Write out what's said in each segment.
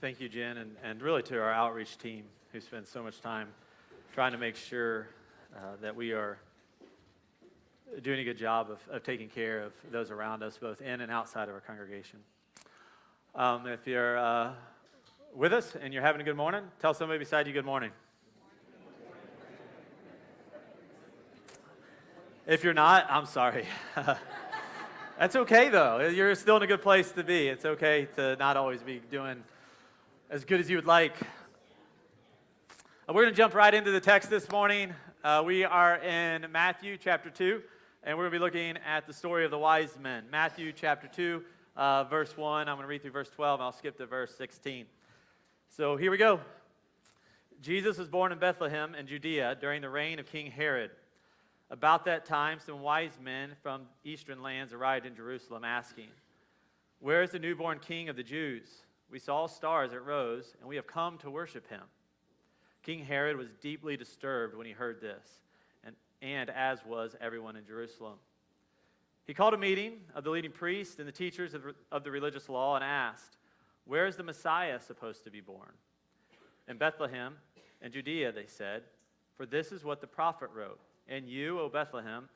thank you, Jen, and, and really to our outreach team who spends so much time trying to make sure uh, that we are doing a good job of, of taking care of those around us, both in and outside of our congregation. Um, if you're uh, with us and you're having a good morning, tell somebody beside you good morning. If you're not, I'm sorry. That's okay, though. You're still in a good place to be. It's okay to not always be doing as good as you would like. Uh, we're going to jump right into the text this morning. Uh, we are in Matthew chapter 2, and we're going to be looking at the story of the wise men. Matthew chapter 2, uh, verse 1. I'm going to read through verse 12, and I'll skip to verse 16. So here we go. Jesus was born in Bethlehem in Judea during the reign of King Herod. About that time, some wise men from eastern lands arrived in Jerusalem, asking, Where is the newborn king of the Jews? We saw stars at rose, and we have come to worship him. King Herod was deeply disturbed when he heard this, and, and as was everyone in Jerusalem. He called a meeting of the leading priests and the teachers of, of the religious law and asked, Where is the Messiah supposed to be born? In Bethlehem in Judea, they said, for this is what the prophet wrote. And you, O Bethlehem,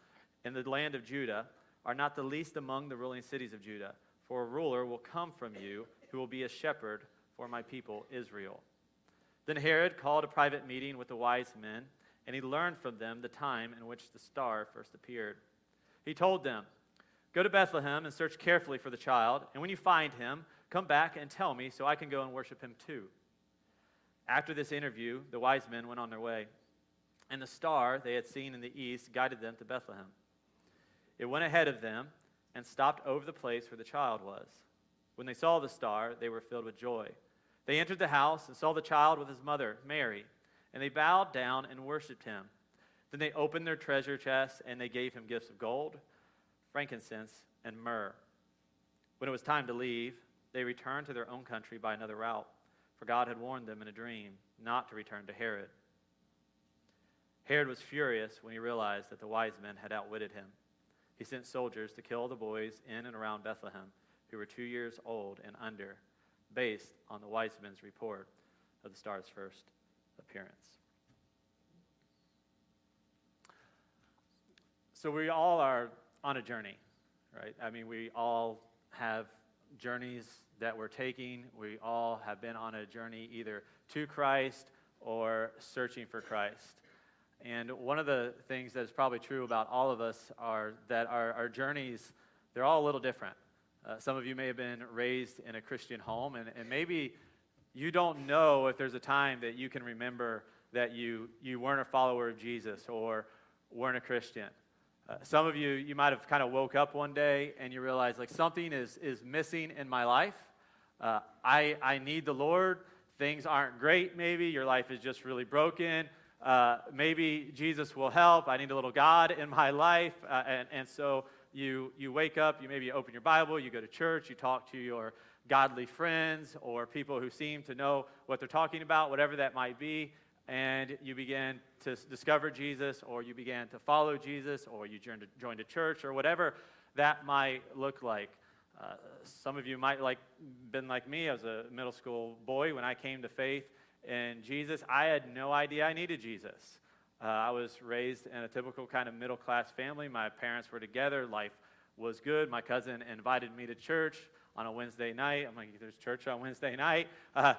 in the land of Judah, are not the least among the ruling cities of Judah, for a ruler will come from you who will be a shepherd for my people Israel. Then Herod called a private meeting with the wise men, and he learned from them the time in which the star first appeared. He told them, Go to Bethlehem and search carefully for the child, and when you find him, come back and tell me so I can go and worship him too. After this interview, the wise men went on their way and the star they had seen in the east guided them to Bethlehem. It went ahead of them and stopped over the place where the child was. When they saw the star, they were filled with joy. They entered the house and saw the child with his mother, Mary, and they bowed down and worshiped him. Then they opened their treasure chests and they gave him gifts of gold, frankincense, and myrrh. When it was time to leave, they returned to their own country by another route, for God had warned them in a dream not to return to Herod. Herod was furious when he realized that the wise men had outwitted him. He sent soldiers to kill the boys in and around Bethlehem who were two years old and under, based on the wise men's report of the star's first appearance. So we all are on a journey, right? I mean, we all have journeys that we're taking. We all have been on a journey either to Christ or searching for Christ. And one of the things that is probably true about all of us are that our, our journeys, they're all a little different. Uh, some of you may have been raised in a Christian home, and, and maybe you don't know if there's a time that you can remember that you, you weren't a follower of Jesus or weren't a Christian. Uh, some of you, you might have kind of woke up one day and you realize like something is, is missing in my life. Uh, I, I need the Lord. Things aren't great, maybe. Your life is just really broken uh, maybe Jesus will help. I need a little God in my life. Uh, and, and so you, you wake up, you maybe open your Bible, you go to church, you talk to your godly friends or people who seem to know what they're talking about, whatever that might be, and you begin to discover Jesus or you began to follow Jesus or you joined a, joined a church or whatever that might look like. Uh, some of you might like been like me as a middle school boy when I came to faith in Jesus. I had no idea I needed Jesus. Uh, I was raised in a typical kind of middle class family. My parents were together. Life was good. My cousin invited me to church on a Wednesday night. I'm like, there's church on Wednesday night? Uh,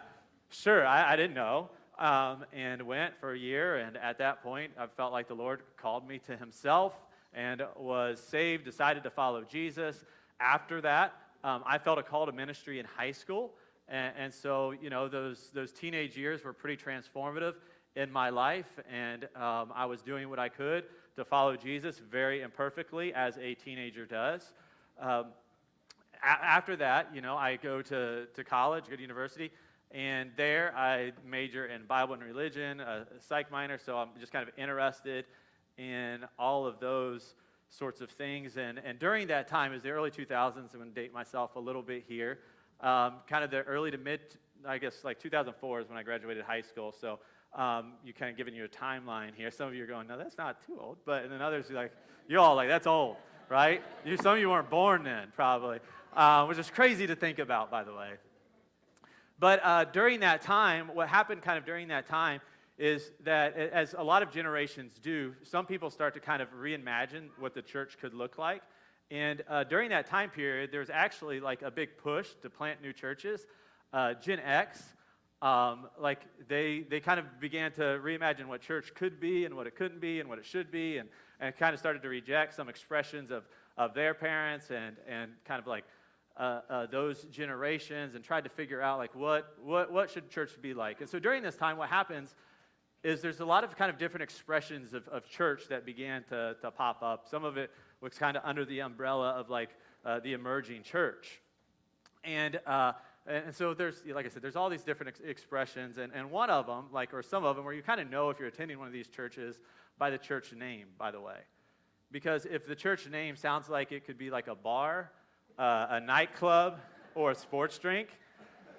sure, I, I, didn't know. Um, and went for a year. And at that point, I felt like the Lord called me to Himself and was saved, decided to follow Jesus. After that, um, I felt a call to ministry in high school. And, and, so, you know, those, those teenage years were pretty transformative in my life. And um, I was doing what I could to follow Jesus very imperfectly, as a teenager does. Um, a- after that, you know, I go to, to college, go to university. And there I major in Bible and religion, a psych minor. So I'm just kind of interested in all of those sorts of things. And, and during that time, was the early 2000s. I'm going to date myself a little bit here um, kind of the early to mid, I guess like 2004 is when I graduated high school. So um, you kind of giving you a timeline here. Some of you are going, no, that's not too old. But and then others are like, you're all like, that's old, right? You, some of you weren't born then, probably, uh, which is crazy to think about, by the way. But uh, during that time, what happened kind of during that time is that, as a lot of generations do, some people start to kind of reimagine what the church could look like. And uh, during that time period, there was actually like a big push to plant new churches. Uh, Gen X, um, like they, they kind of began to reimagine what church could be and what it couldn't be and what it should be, and, and kind of started to reject some expressions of, of their parents and, and kind of like uh, uh, those generations and tried to figure out like what, what, what should church be like. And so during this time, what happens is there's a lot of kind of different expressions of, of church that began to, to pop up. Some of it was kind of under the umbrella of like uh, the emerging church. And, and so there's, like I said, there's all these different ex- expressions. And, and one of them, like, or some of them, where you kind of know if you're attending one of these churches by the church name, by the way. Because if the church name sounds like it could be like a bar, uh, a nightclub, or a sports drink,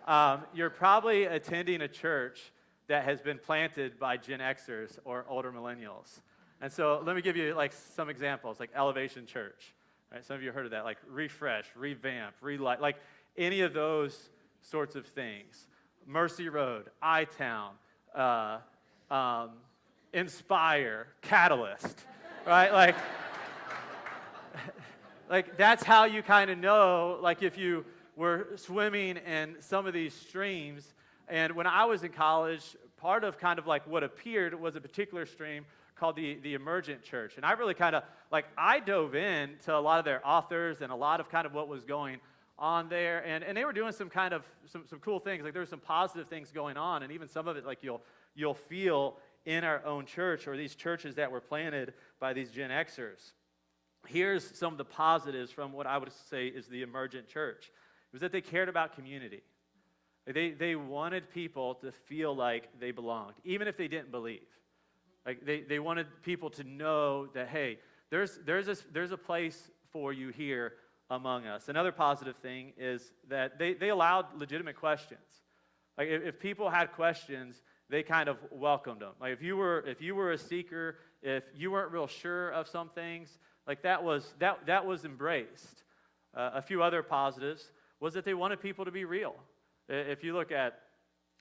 um, you're probably attending a church that has been planted by Gen Xers or older millennials. And so let me give you like some examples, like Elevation Church. Right? Some of you heard of that, like refresh, revamp, relight, like any of those sorts of things. Mercy Road, iTown, uh, um, Inspire, Catalyst, right? Like, like that's how you kind of know, like if you were swimming in some of these streams. And when I was in college, part of kind of like what appeared was a particular stream called the, the Emergent Church. And I really kind of, like, I dove in to a lot of their authors and a lot of kind of what was going on there. And, and they were doing some kind of, some, some cool things. Like, there were some positive things going on. And even some of it, like, you'll, you'll feel in our own church or these churches that were planted by these Gen Xers. Here's some of the positives from what I would say is the emergent church. It was that they cared about community. They, they wanted people to feel like they belonged, even if they didn't believe. Like they, they wanted people to know that, hey, there's, there's, a, there's a place for you here among us. Another positive thing is that they, they allowed legitimate questions. Like if, if people had questions, they kind of welcomed them. Like if you were if you were a seeker, if you weren't real sure of some things, like that was that that was embraced. Uh, a few other positives was that they wanted people to be real. If you look at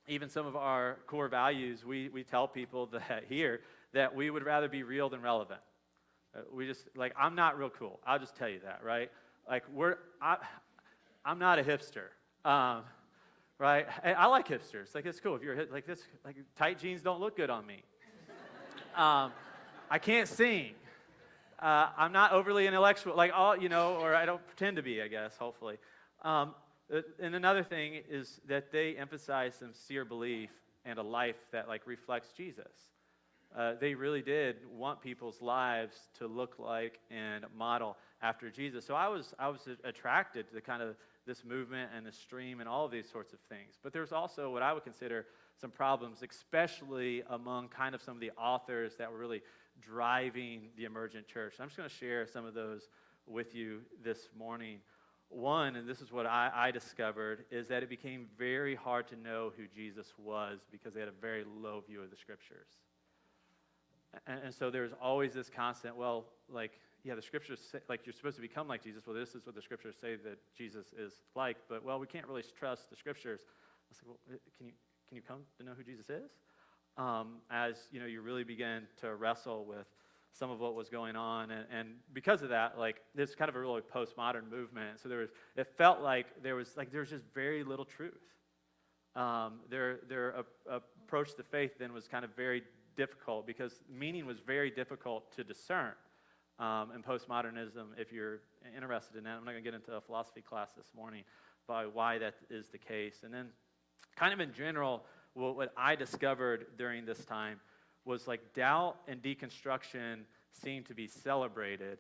even some of our core values, we, we tell people that here that we would rather be real than relevant. Uh, we just, like, I'm not real cool. I'll just tell you that, right? Like, we're, I, I'm not a hipster. Um, right? I, I, like hipsters. Like, it's cool. If you're like this, like, tight jeans don't look good on me. Um, I can't sing. Uh, I'm not overly intellectual, like all, you know, or I don't pretend to be, I guess, hopefully. Um, uh, and another thing is that they emphasize sincere belief and a life that, like, reflects Jesus uh, they really did want people's lives to look like and model after Jesus. So I was, I was attracted to the kind of this movement and the stream and all of these sorts of things. But there's also what I would consider some problems, especially among kind of some of the authors that were really driving the emergent church. I'm just going to share some of those with you this morning. One, and this is what I, I, discovered, is that it became very hard to know who Jesus was because they had a very low view of the scriptures. And, and so there's always this constant, well, like, yeah, the scriptures say, like, you're supposed to become like Jesus. Well, this is what the scriptures say that Jesus is like. But, well, we can't really trust the scriptures. I was like, well, can you, can you come to know who Jesus is? Um, as, you know, you really begin to wrestle with some of what was going on. And, and because of that, like, this kind of a really postmodern movement. So there was, it felt like there was, like, there was just very little truth. Um, their, their approach to faith then was kind of very difficult because meaning was very difficult to discern um, in postmodernism. If you're interested in that, I'm not going to get into a philosophy class this morning by why that is the case. And then, kind of in general, what, what I discovered during this time was like doubt and deconstruction seemed to be celebrated,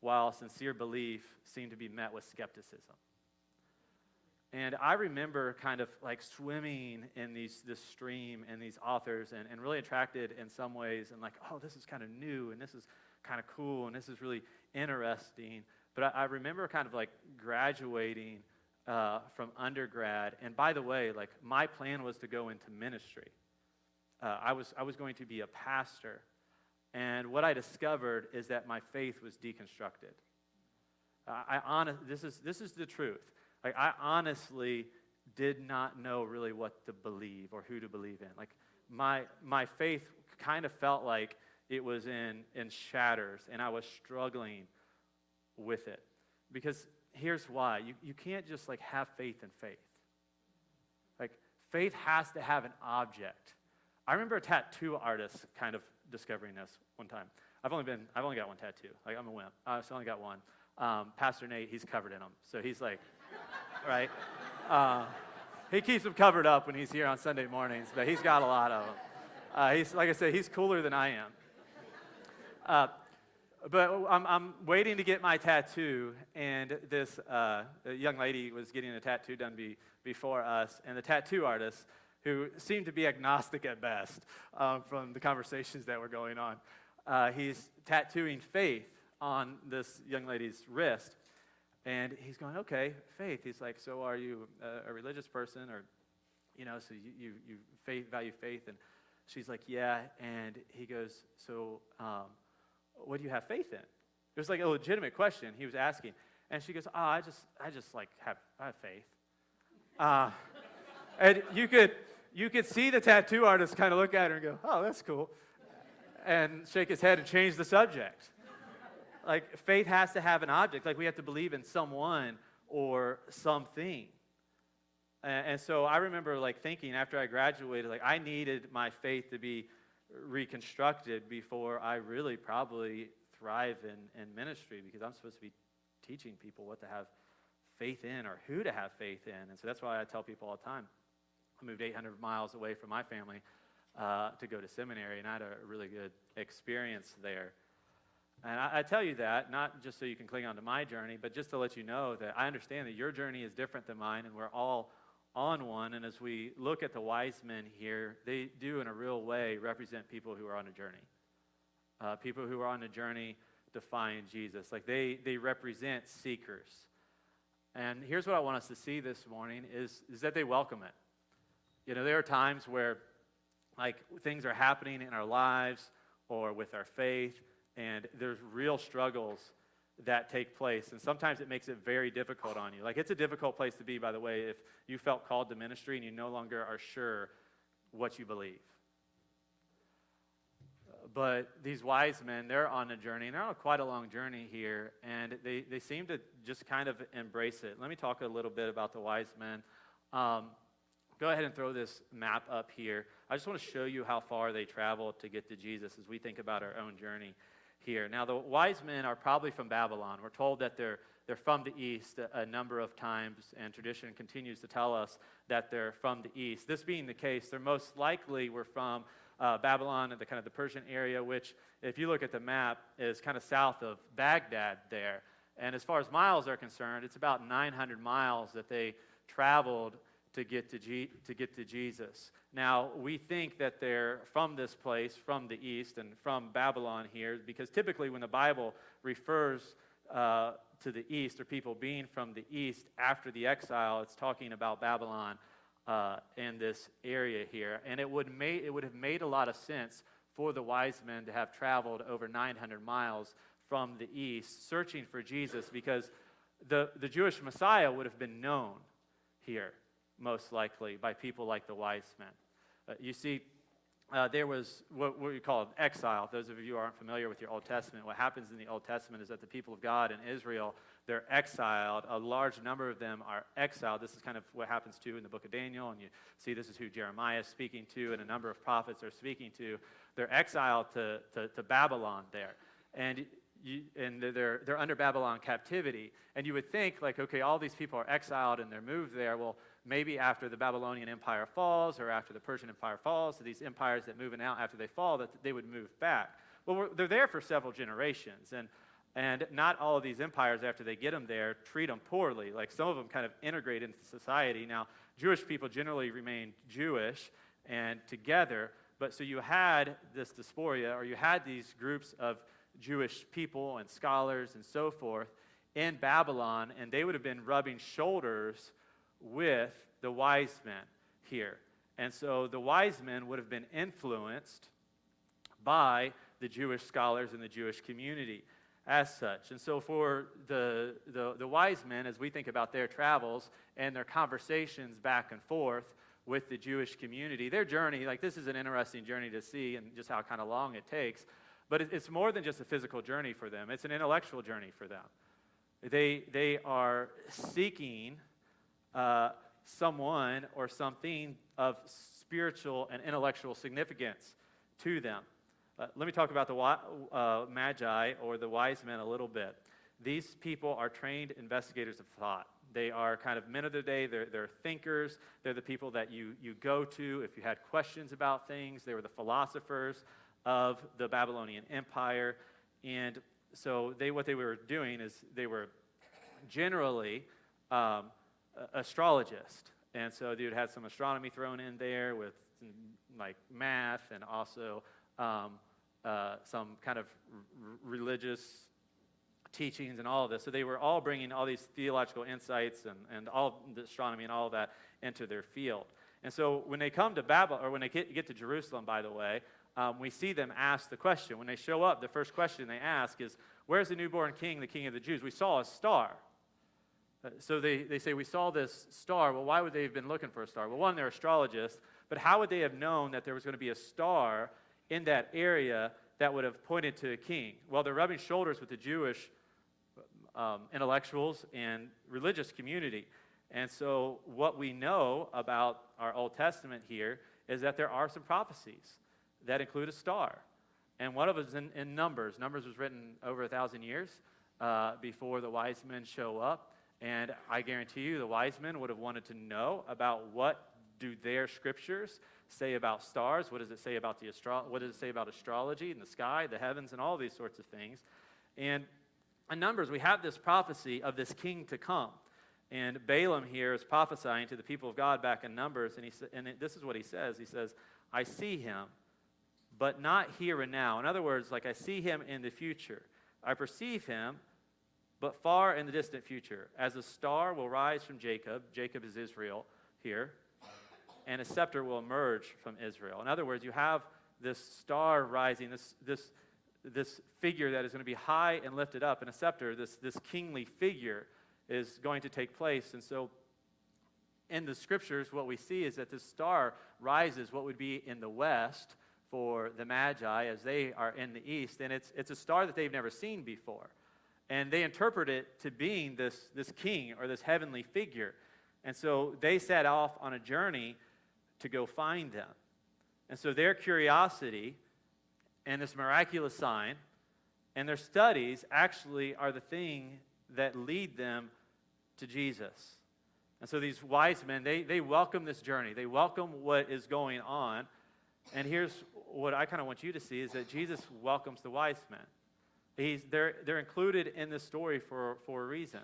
while sincere belief seemed to be met with skepticism. And I remember kind of like swimming in these, this stream and these authors and, and really attracted in some ways and like, oh, this is kind of new and this is kind of cool and this is really interesting. But I, I remember kind of like graduating uh, from undergrad. And by the way, like my plan was to go into ministry. Uh, I, was, I was going to be a pastor. And what I discovered is that my faith was deconstructed. I honest, this is, this is the truth. Like, I honestly did not know really what to believe or who to believe in. Like my, my faith kind of felt like it was in, in shatters, and I was struggling with it. Because here's why you, you can't just like have faith in faith. Like faith has to have an object. I remember a tattoo artist kind of discovering this one time. I've only been, I've only got one tattoo. Like I'm a wimp. I've only got one. Um, Pastor Nate, he's covered in them. So he's like, right? Uh, he keeps them covered up when he's here on Sunday mornings, but he's got a lot of them. Uh, he's, like I said, he's cooler than I am. Uh, but I'm, I'm, waiting to get my tattoo, and this uh, young lady was getting a tattoo done be, before us, and the tattoo artist, who seemed to be agnostic at best um, from the conversations that were going on, uh, he's tattooing faith on this young lady's wrist. And he's going, okay, faith. He's like, so are you a, a religious person or, you know, so you, you, you faith, value faith? And she's like, yeah. And he goes, so um, what do you have faith in? It was like a legitimate question he was asking. And she goes, oh, I just, I just like have, I have faith. Uh, and you could, you could see the tattoo artist kind of look at her and go, oh, that's cool. And shake his head and change the subject like faith has to have an object. Like we have to believe in someone or something. And, and so I remember like thinking after I graduated, like I needed my faith to be reconstructed before I really probably thrive in, in ministry because I'm supposed to be teaching people what to have faith in or who to have faith in. And so that's why I tell people all the time. I moved 800 miles away from my family uh, to go to seminary, and I had a really good experience there. And I, I, tell you that not just so you can cling on to my journey, but just to let you know that I understand that your journey is different than mine, and we're all on one. And as we look at the wise men here, they do, in a real way, represent people who are on a journey. Uh, people who are on a journey to find Jesus. Like they, they represent seekers. And here's what I want us to see this morning is, is that they welcome it. You know, there are times where like things are happening in our lives or with our faith and there's real struggles that take place. And sometimes it makes it very difficult on you. Like, it's a difficult place to be, by the way, if you felt called to ministry and you no longer are sure what you believe. But these wise men, they're on a journey, and they're on quite a long journey here, and they, they seem to just kind of embrace it. Let me talk a little bit about the wise men. Um, go ahead and throw this map up here. I just want to show you how far they traveled to get to Jesus as we think about our own journey here. Now, the wise men are probably from Babylon. We're told that they're, they're from the east a, a number of times, and tradition continues to tell us that they're from the east. This being the case, they're most likely were from uh, Babylon and the kind of the Persian area, which, if you look at the map, is kind of south of Baghdad there. And as far as miles are concerned, it's about 900 miles that they traveled to get to, G- to get to Jesus. Now, we think that they're from this place, from the east, and from Babylon here, because typically when the Bible refers uh, to the east or people being from the east after the exile, it's talking about Babylon uh, in this area here. And it would, made, it would have made a lot of sense for the wise men to have traveled over 900 miles from the east searching for Jesus because the, the Jewish Messiah would have been known here most likely, by people like the wise men. Uh, you see, uh, there was what, what we call exile. Those of you who aren't familiar with your Old Testament, what happens in the Old Testament is that the people of God in Israel, they're exiled. A large number of them are exiled. This is kind of what happens too in the book of Daniel, and you see this is who Jeremiah is speaking to, and a number of prophets are speaking to. They're exiled to, to, to Babylon there. And you, and they're, they're under Babylon captivity. And you would think, like, okay, all these people are exiled and they're moved there. Well, maybe after the Babylonian Empire falls or after the Persian Empire falls, so these empires that move in out after they fall, that they would move back. Well, they're there for several generations. And, and not all of these empires, after they get them there, treat them poorly. Like some of them kind of integrate into society. Now, Jewish people generally remain Jewish and together, but so you had this diaspora, or you had these groups of Jewish people and scholars and so forth in Babylon, and they would have been rubbing shoulders with the wise men here. And so the wise men would have been influenced by the Jewish scholars in the Jewish community. as such. And so, for the, the, the wise men, as we think about their travels and their conversations back and forth with the Jewish community, their journey, like this is an interesting journey to see and just how kind of long it takes. But it's more than just a physical journey for them, it's an intellectual journey for them. They, they are seeking uh, someone or something of spiritual and intellectual significance to them. Uh, let me talk about the uh, Magi or the wise men a little bit. These people are trained investigators of thought. They are kind of men of the day. They're, they're thinkers. They're the people that you, you go to if you had questions about things. They were the philosophers of the Babylonian Empire. And so they, what they were doing is they were generally um, astrologists. And so would have some astronomy thrown in there with like math and also um, uh, some kind of r- religious teachings and all of this. So they were all bringing all these theological insights and, and all the astronomy and all of that into their field. And so when they come to Babylon, or when they get, get to Jerusalem, by the way, um, we see them ask the question. When they show up, the first question they ask is, Where's the newborn king, the king of the Jews? We saw a star. Uh, so they, they say, We saw this star. Well, why would they have been looking for a star? Well, one, they're astrologists, but how would they have known that there was going to be a star in that area that would have pointed to a king? Well, they're rubbing shoulders with the Jewish um, intellectuals and religious community. And so, what we know about our Old Testament here is that there are some prophecies that include a star. And one of them is in, in Numbers. Numbers was written over a thousand years uh, before the wise men show up. And I guarantee you, the wise men would have wanted to know about what do their scriptures say about stars? What does it say about the astro- what does it say about astrology and the sky, the heavens, and all these sorts of things? And in Numbers, we have this prophecy of this king to come. And Balaam here is prophesying to the people of God back in Numbers, and, he, and this is what he says. He says, I see him, but not here and now. In other words, like I see him in the future. I perceive him, but far in the distant future. As a star will rise from Jacob, Jacob is Israel here, and a scepter will emerge from Israel. In other words, you have this star rising, this, this, this figure that is going to be high and lifted up, and a scepter, this, this kingly figure, is going to take place. And so, in the scriptures, what we see is that this star rises what would be in the west for the Magi as they are in the east. And it's, it's a star that they've never seen before. And they interpret it to being this, this king or this heavenly figure. And so they set off on a journey to go find them. And so their curiosity and this miraculous sign and their studies actually are the thing that lead them to Jesus. And so these wise men, they, they welcome this journey. They welcome what is going on. And here's what I kind of want you to see is that Jesus welcomes the wise men. He's, they're, they're included in this story for, for a reason.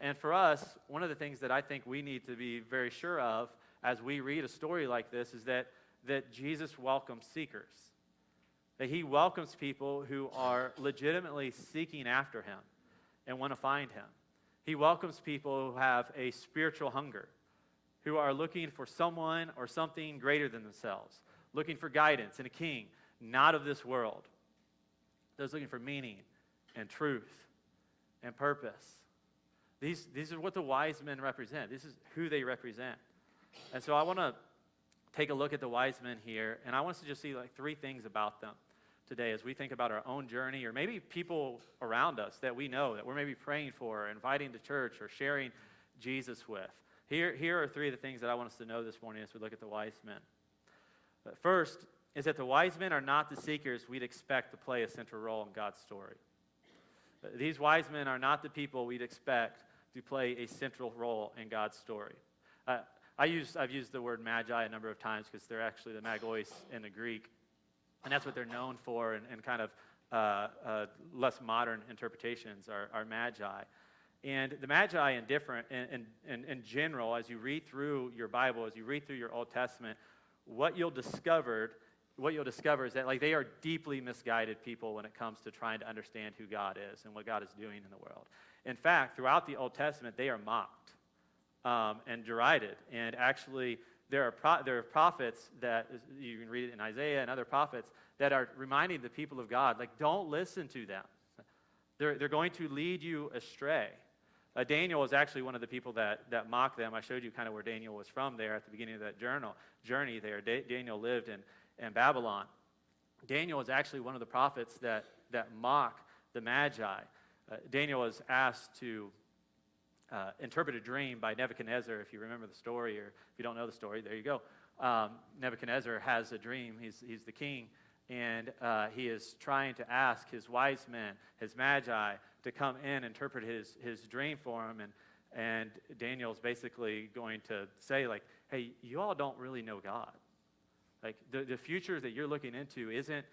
And for us, one of the things that I think we need to be very sure of as we read a story like this is that, that Jesus welcomes seekers. That he welcomes people who are legitimately seeking after him and want to find him. He welcomes people who have a spiritual hunger, who are looking for someone or something greater than themselves, looking for guidance and a king, not of this world. Those looking for meaning and truth and purpose. These, these are what the wise men represent. This is who they represent. And so I want to take a look at the wise men here, and I want us to just see like three things about them today as we think about our own journey, or maybe people around us that we know that we're maybe praying for, or inviting to church, or sharing Jesus with. Here, here are three of the things that I want us to know this morning as we look at the wise men. But first is that the wise men are not the seekers we'd expect to play a central role in God's story. These wise men are not the people we'd expect to play a central role in God's story. Uh, I use, I've used the word magi a number of times because they're actually the magos in the Greek. And that's what they're known for, and, and kind of uh, uh, less modern interpretations are, are, magi. And the magi, in different, in, in, in general, as you read through your Bible, as you read through your Old Testament, what you'll discover, what you'll discover is that like they are deeply misguided people when it comes to trying to understand who God is and what God is doing in the world. In fact, throughout the Old Testament, they are mocked um, and derided. And actually, there are, pro- there are prophets that you can read it in Isaiah and other prophets that are reminding the people of God, like, don't listen to them. They're, they're going to lead you astray. Uh, Daniel is actually one of the people that, that mocked them. I showed you kind of where Daniel was from there at the beginning of that journal, journey there. Da- Daniel lived in, in Babylon. Daniel is actually one of the prophets that, that mock the Magi. Uh, Daniel was asked to uh, interpret a dream by Nebuchadnezzar. If you remember the story, or if you don't know the story, there you go. Um, Nebuchadnezzar has a dream. He's, he's the king, and uh, he is trying to ask his wise men, his magi, to come in and interpret his, his dream for him. And, and Daniel's basically going to say, like, hey, you all don't really know God. Like, the, the future that you're looking into isn't,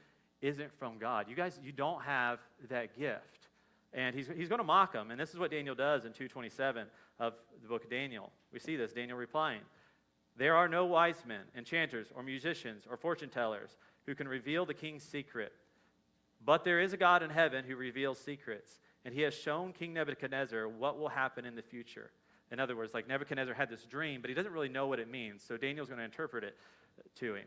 isn't from God. You guys, you don't have that gift. And he's, he's going to mock them. And this is what Daniel does in 227 of the book of Daniel. We see this, Daniel replying. There are no wise men, enchanters, or musicians, or fortune tellers who can reveal the king's secret. But there is a God in heaven who reveals secrets, and he has shown King Nebuchadnezzar what will happen in the future. In other words, like Nebuchadnezzar had this dream, but he doesn't really know what it means. So Daniel's going to interpret it to him.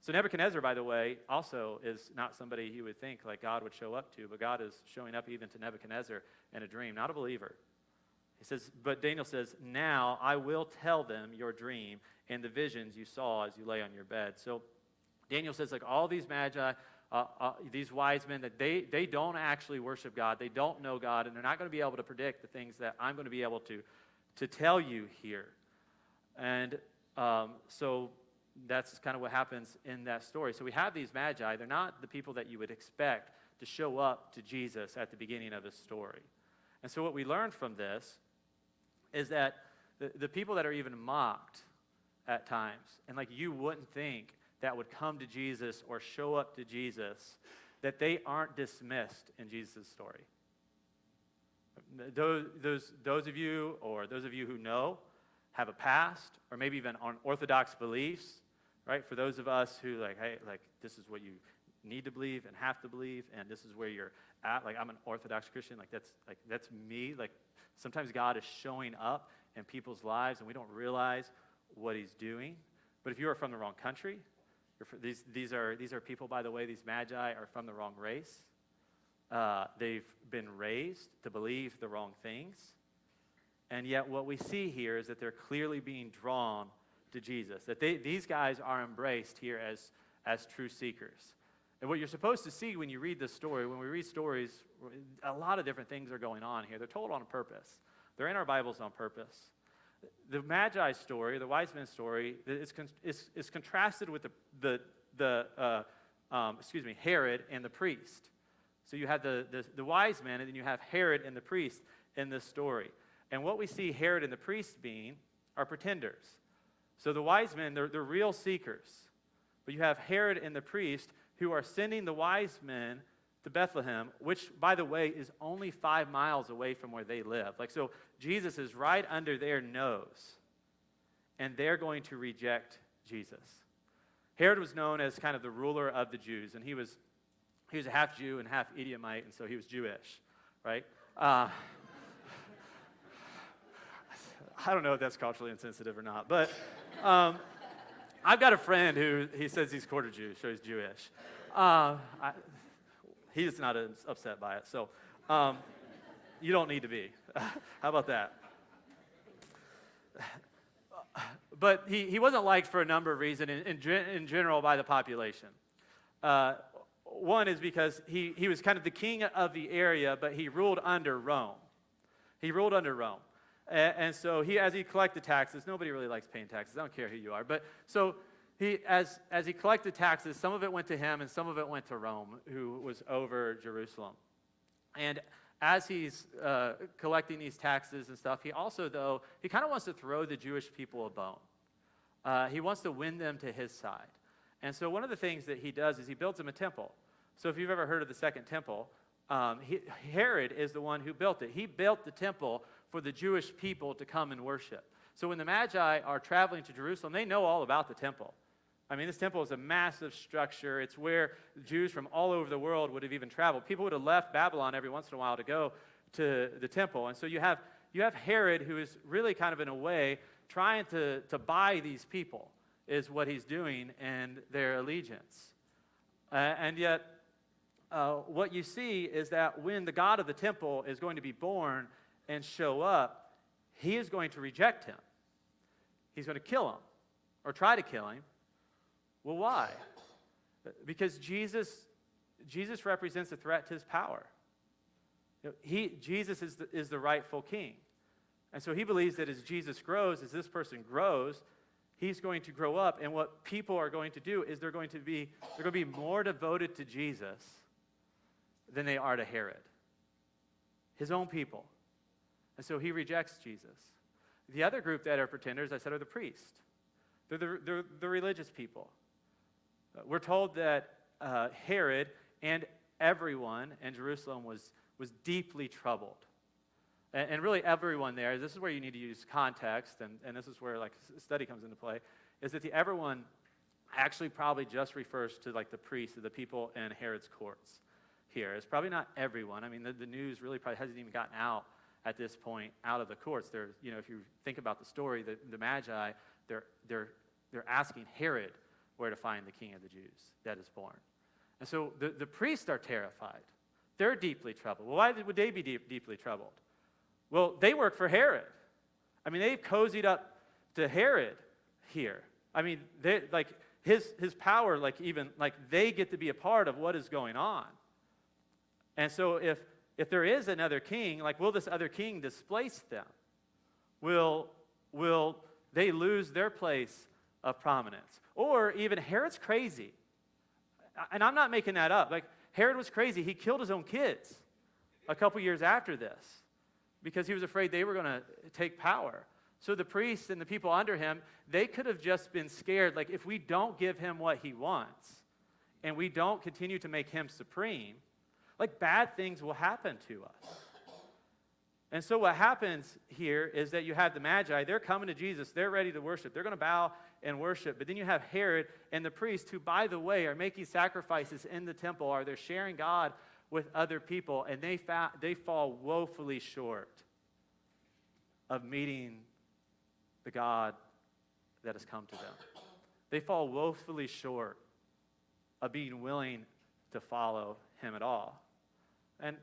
So Nebuchadnezzar, by the way, also is not somebody you would think like God would show up to, but God is showing up even to Nebuchadnezzar in a dream, not a believer. He says, but Daniel says, Now I will tell them your dream and the visions you saw as you lay on your bed. So Daniel says, like all these magi, uh, uh, these wise men, that they, they don't actually worship God. They don't know God, and they're not going to be able to predict the things that I'm going to be able to, to tell you here. And um, so that's kind of what happens in that story. So we have these magi. They're not the people that you would expect to show up to Jesus at the beginning of his story. And so what we learn from this is that the, the people that are even mocked at times, and like you wouldn't think that would come to Jesus or show up to Jesus, that they aren't dismissed in Jesus' story. Those, those, those of you, or those of you who know, have a past, or maybe even on orthodox beliefs, right? For those of us who like, hey, like this is what you need to believe and have to believe, and this is where you're at. Like I'm an Orthodox Christian, like that's like that's me. Like sometimes God is showing up in people's lives, and we don't realize what He's doing. But if you are from the wrong country, these these are these are people, by the way. These magi are from the wrong race. Uh, they've been raised to believe the wrong things. And yet, what we see here is that they're clearly being drawn to Jesus. That they, these guys are embraced here as, as true seekers. And what you're supposed to see when you read this story, when we read stories, a lot of different things are going on here. They're told on purpose, they're in our Bibles on purpose. The Magi story, the wise men story, is, is, is contrasted with the, the, the uh, um, excuse me, Herod and the priest. So you have the, the, the wise men, and then you have Herod and the priest in this story. And what we see Herod and the priest being are pretenders. So the wise men, they're, they're real seekers. But you have Herod and the priest who are sending the wise men to Bethlehem, which, by the way, is only five miles away from where they live. Like, so Jesus is right under their nose, and they're going to reject Jesus. Herod was known as kind of the ruler of the Jews, and he was, he was a half Jew and half Edomite, and so he was Jewish, right? Uh, I don't know if that's culturally insensitive or not, but um, I've got a friend who he says he's quarter Jewish, so he's Jewish. Uh, I, he's not upset by it, so um, you don't need to be. How about that? But he, he wasn't liked for a number of reasons, in, in, in general, by the population. Uh, one is because he, he was kind of the king of the area, but he ruled under Rome. He ruled under Rome. And, and, so he, as he collected taxes, nobody really likes paying taxes. I don't care who you are. But so he, as, as he collected taxes, some of it went to him and some of it went to Rome, who was over Jerusalem. And as he's uh, collecting these taxes and stuff, he also, though, he kind of wants to throw the Jewish people a bone. Uh, he wants to win them to his side. And so one of the things that he does is he builds them a temple. So if you've ever heard of the Second Temple, um, he, Herod is the one who built it. He built the temple for the Jewish people to come and worship. So when the Magi are traveling to Jerusalem, they know all about the temple. I mean, this temple is a massive structure. It's where Jews from all over the world would have even traveled. People would have left Babylon every once in a while to go to the temple. And so you have, you have Herod, who is really kind of in a way trying to, to buy these people, is what he's doing, and their allegiance. Uh, and yet, uh, what you see is that when the God of the temple is going to be born and show up, he is going to reject him. He's going to kill him or try to kill him. Well, why? Because Jesus, Jesus represents a threat to his power. He, Jesus is the, is the rightful king. And so he believes that as Jesus grows, as this person grows, he's going to grow up. And what people are going to do is they're going to be, they're going to be more devoted to Jesus than they are to Herod, his own people. And so he rejects Jesus. The other group that are pretenders, I said, are the priests. They're the, they're the religious people. Uh, we're told that uh, Herod and everyone in Jerusalem was, was deeply troubled. And, and, really, everyone there, this is where you need to use context, and, and this is where like study comes into play, is that the everyone actually probably just refers to like the priests, the people in Herod's courts here. It's probably not everyone. I mean, the, the news really probably hasn't even gotten out at this point out of the courts. They're, you know, if you think about the story, the, the Magi, they're, they're, they're asking Herod where to find the king of the Jews that is born. And so the, the priests are terrified. They're deeply troubled. Well, why would they be deep, deeply troubled? Well, they work for Herod. I mean, they've cozied up to Herod here. I mean, they, like his, his power, like even, like they get to be a part of what is going on. And so if, if there is another king, like will this other king displace them? Will, will they lose their place of prominence? Or even Herod's crazy. And I'm not making that up. Like Herod was crazy. He killed his own kids a couple years after this because he was afraid they were going to take power. So the priests and the people under him, they could have just been scared. Like, if we don't give him what he wants and we don't continue to make him supreme, like bad things will happen to us. And so what happens here is that you have the Magi, they're coming to Jesus, they're ready to worship, they're going to bow and worship. But then you have Herod and the priests, who, by the way, are making sacrifices in the temple, or they're sharing God with other people, and they, fa- they fall woefully short of meeting the God that has come to them. They fall woefully short of being willing to follow him at all. And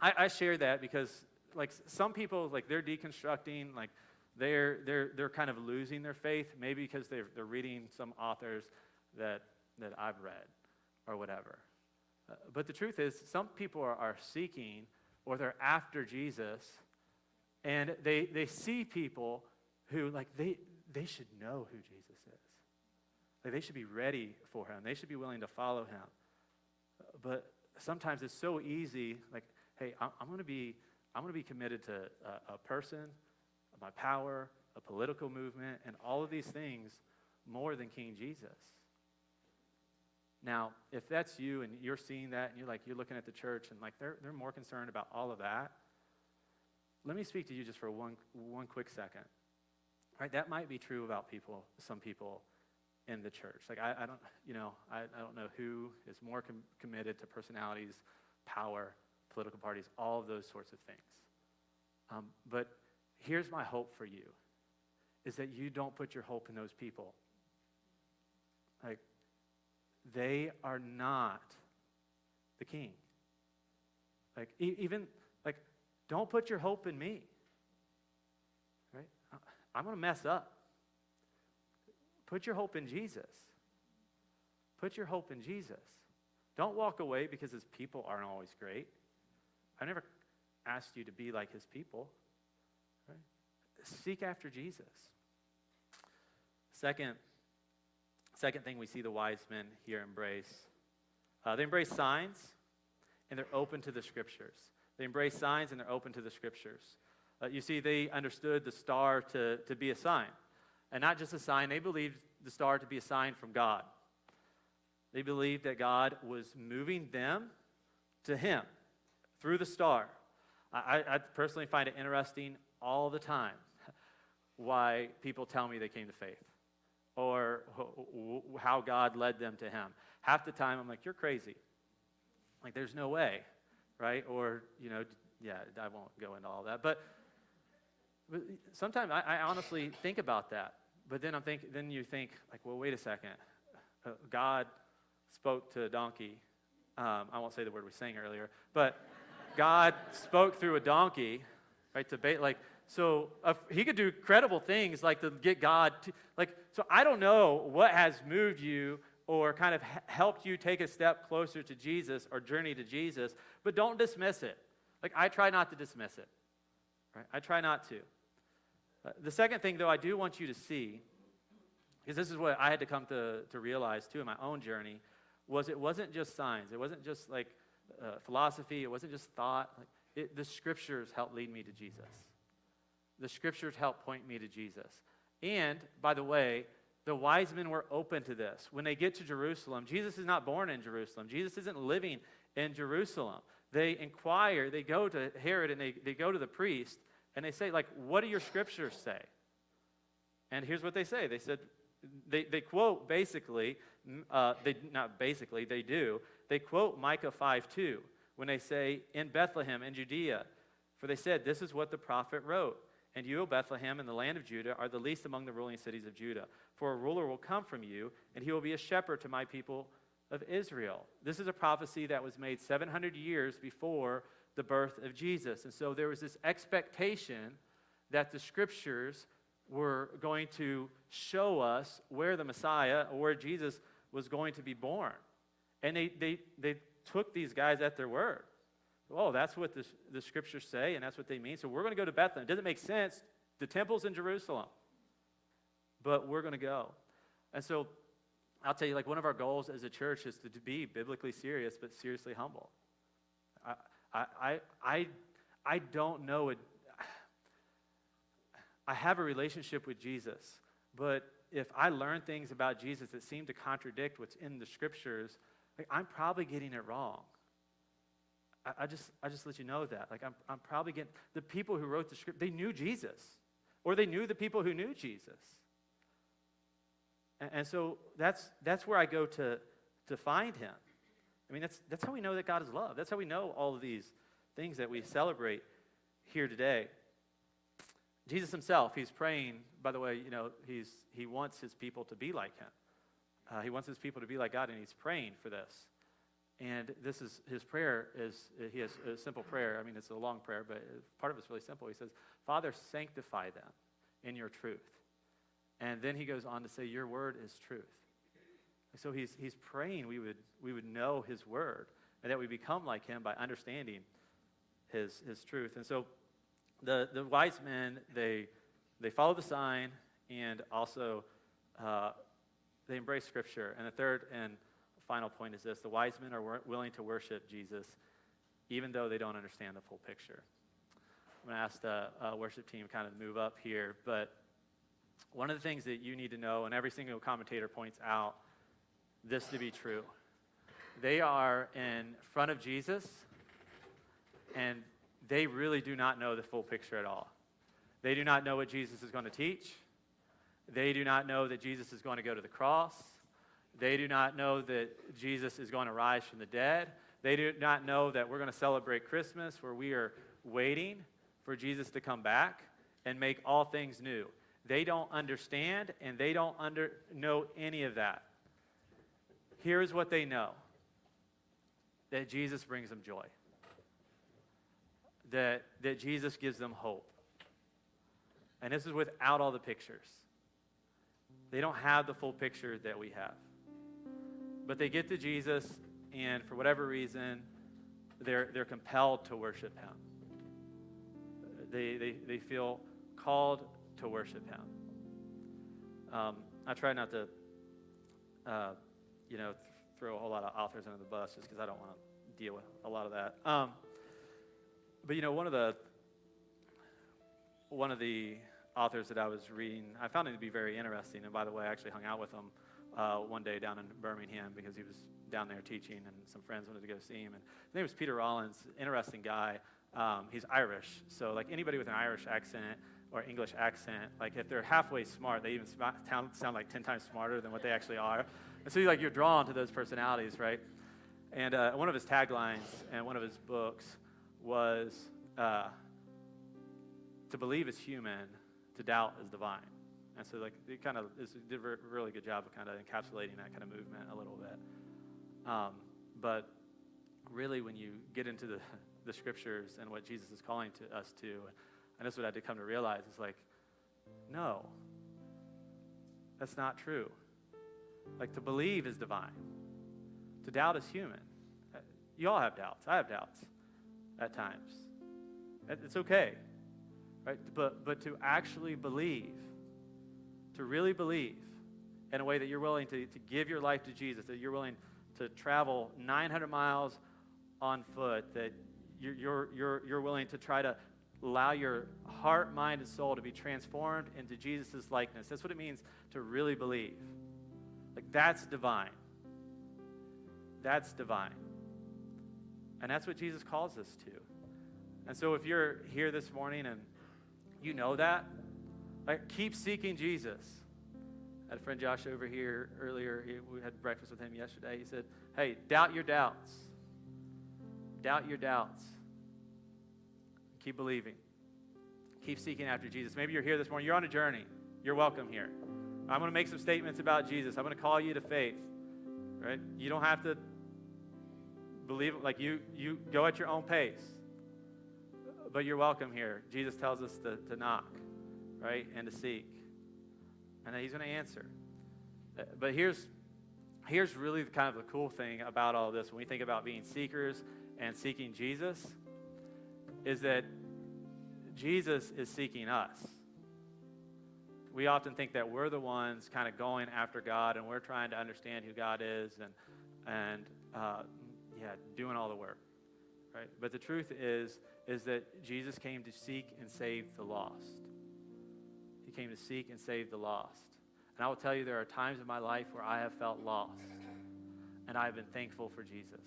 I, I share that because, like, some people, like, they're deconstructing, like, they're, they're, they're kind of losing their faith, maybe because they're, they're reading some authors that, that I've read or whatever. Uh, but the truth is, some people are, are seeking or they're after Jesus, and they, they see people who, like, they, they should know who Jesus is. Like, they should be ready for him, they should be willing to follow him. But sometimes it's so easy, like, hey, I'm, I'm going to be. I'm going to be committed to a, a person, my power, a political movement, and all of these things more than King Jesus. Now, if that's you and you're seeing that and you're like, you're looking at the church and like they're, they're more concerned about all of that, let me speak to you just for one, one quick second. Right? That might be true about people, some people in the church. Like, I, I don't, you know, I, I don't know who is more com- committed to personalities, power, political parties, all of those sorts of things. Um, but here's my hope for you is that you don't put your hope in those people. Like, they are not the king. Like, e- even, like, don't put your hope in me. Right? I'm going to mess up. Put your hope in Jesus. Put your hope in Jesus. Don't walk away because his people aren't always great. I never asked you to be like his people. Right? Seek after Jesus. Second, second thing we see the wise men here embrace uh, they embrace signs and they're open to the scriptures. They embrace signs and they're open to the scriptures. Uh, you see, they understood the star to, to be a sign. And not just a sign, they believed the star to be a sign from God. They believed that God was moving them to Him through the star. I, I personally find it interesting all the time why people tell me they came to faith or how God led them to Him. Half the time, I'm like, you're crazy. Like, there's no way, right? Or, you know, yeah, I won't go into all that. But, but sometimes I, I honestly think about that. But then I'm think, then you think, like, well, wait a second. Uh, God spoke to a donkey Um, I won't say the word we sang earlier, but God spoke through a donkey, right? To bait, like so, uh, he could do credible things like to get God, to, like so. I don't know what has moved you or kind of helped you take a step closer to Jesus or journey to Jesus, but don't dismiss it. Like I try not to dismiss it. Right? I try not to. Uh, the second thing, though, I do want you to see, because this is what I had to come to, to realize too in my own journey, was it wasn't just signs. It wasn't just like uh, philosophy. It wasn't just thought. Like, it, the scriptures helped lead me to Jesus. The scriptures help point me to Jesus. And, by the way, the wise men were open to this. When they get to Jerusalem, Jesus is not born in Jerusalem. Jesus isn't living in Jerusalem. They inquire, they go to Herod and they, they go to the priest and they say, like, what do your scriptures say? And here's what they say. They said, they, they quote basically, uh, they not basically, they do. They quote Micah 5 2 when they say, In Bethlehem in Judea, for they said, This is what the prophet wrote. And you, O Bethlehem, in the land of Judah, are the least among the ruling cities of Judah. For a ruler will come from you, and he will be a shepherd to my people of Israel. This is a prophecy that was made 700 years before the birth of Jesus. And so there was this expectation that the scriptures were going to show us where the Messiah or where Jesus was going to be born. And they, they, they took these guys at their word. Oh, that's what the, the scriptures say, and that's what they mean. So we're going to go to Bethlehem. It doesn't make sense. The temple's in Jerusalem, but we're going to go. And so I'll tell you, like, one of our goals as a church is to, to be biblically serious, but seriously humble. I, I, I don't know it. I have a relationship with Jesus, but if I learn things about Jesus that seem to contradict what's in the scriptures, like, I'm probably getting it wrong. I, I, just, I just let you know that. Like, I'm, I'm probably getting, the people who wrote the script, they knew Jesus, or they knew the people who knew Jesus. And, and so that's, that's where I go to, to find him. I mean, that's, that's how we know that God is love. That's how we know all of these things that we celebrate here today. Jesus himself, he's praying, by the way, you know, he's, he wants his people to be like him. Uh, he wants his people to be like God, and he's praying for this. And this is his prayer is he has a simple prayer. I mean, it's a long prayer, but part of it's really simple. He says, "Father, sanctify them in your truth." And then he goes on to say, "Your word is truth." So he's he's praying we would we would know his word and that we become like him by understanding his his truth. And so the the wise men they they follow the sign and also uh, they embrace scripture. And the third and final point is this the wise men are willing to worship Jesus even though they don't understand the full picture. I'm going to ask the uh, worship team kind of move up here, but one of the things that you need to know, and every single commentator points out this to be true they are in front of Jesus, and they really do not know the full picture at all. They do not know what Jesus is going to teach. They do not know that Jesus is going to go to the cross. They do not know that Jesus is going to rise from the dead. They do not know that we're going to celebrate Christmas where we are waiting for Jesus to come back and make all things new. They don't understand and they don't under, know any of that. Here's what they know that Jesus brings them joy, that, that Jesus gives them hope. And this is without all the pictures. They don't have the full picture that we have. But they get to Jesus, and for whatever reason, they're, they're compelled to worship him. They, they, they feel called to worship him. Um, I try not to, uh, you know, th- throw a whole lot of authors under the bus just because I don't want to deal with a lot of that. Um, but you know, one of the one of the authors that I was reading, I found him to be very interesting. And by the way, I actually hung out with him uh, one day down in Birmingham because he was down there teaching, and some friends wanted to go see him. And his name was Peter Rollins, interesting guy. Um, he's Irish, so like anybody with an Irish accent or English accent, like if they're halfway smart, they even sound, sound like ten times smarter than what they actually are. And so like you're drawn to those personalities, right? And uh, one of his taglines and one of his books was uh, "To believe is human, to doubt is divine." And so, like, it kind of did a really good job of kind of encapsulating that kind of movement a little bit. Um, but really, when you get into the, the scriptures and what Jesus is calling to us to, and that's what I had to come to realize is like, no, that's not true. Like to believe is divine, to doubt is human. You all have doubts. I have doubts at times. It's okay, right? But, but to actually believe, to really believe in a way that you're willing to, to give your life to Jesus, that you're willing to travel 900 miles on foot, that you're, you're, you're, you're willing to try to allow your heart, mind, and soul to be transformed into Jesus' likeness. That's what it means to really believe. Like, that's divine. That's divine. And that's what Jesus calls us to. And so, if you're here this morning and you know that, like, keep seeking Jesus. I had a friend Josh over here earlier. He, we had breakfast with him yesterday. He said, Hey, doubt your doubts. Doubt your doubts. Keep believing. Keep seeking after Jesus. Maybe you're here this morning. You're on a journey. You're welcome here. I'm going to make some statements about Jesus. I'm going to call you to faith. Right? You don't have to believe like you you go at your own pace. But you're welcome here. Jesus tells us to, to knock, right? And to seek. And that he's going to answer. Uh, but here's here's really kind of the cool thing about all this when we think about being seekers and seeking Jesus is that Jesus is seeking us. We often think that we're the ones kind of going after God and we're trying to understand who God is and, and uh, yeah, doing all the work. Right? But the truth is, is that Jesus came to seek and save the lost. He came to seek and save the lost. And I will tell you, there are times in my life where I have felt lost, and I have been thankful for Jesus.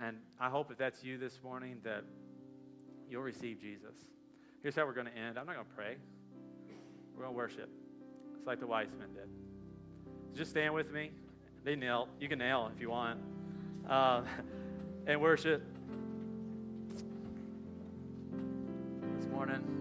And I hope if that's you this morning that you'll receive Jesus. Here's how we're going to end. I'm not going to pray. We're going to worship. It's like the wise men did. Just stand with me. They knelt. You can kneel if you want. Uh, and worship. This morning.